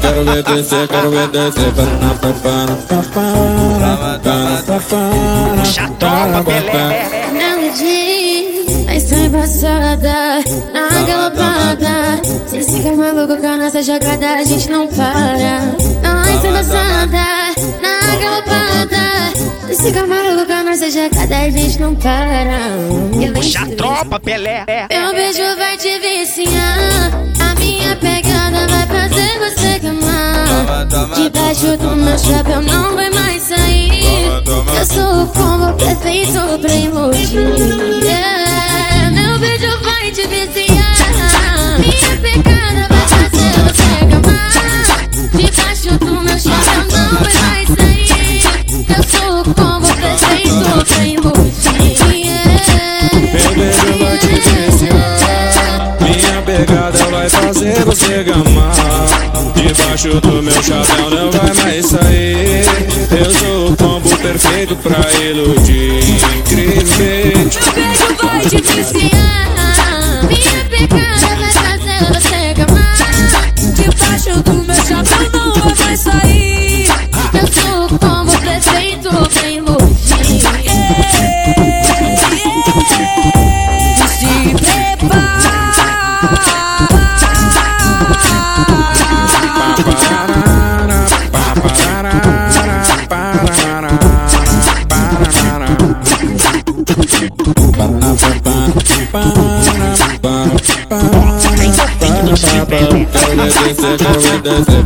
Quero ver descer, quero ver descer. Pelé. Melodia, vai ser embaçada na galopada. Se fica maluco com a nossa jogada, a gente não para. Vai ser embaçada na galopada. Se fica maluco com a nossa jogada, a gente não para. Puxa a tropa, Pelé. Meu beijo vai te viciar. A minha pegada vai fazer você queimar. Debaixo do meu chapéu não vai mais sair. Eu sou o combo perfeito pra iludir. Pegada vai fazer você gamar. Debaixo do meu chapéu não vai mais sair. Eu sou o combo perfeito pra iludir. Incrível. Meu beijo vai te viciar Minha pegada vai fazer você gamar Debaixo do meu chapéu não vai mais sair Eu sou o combo perfeito Olha, desce, desce, desce,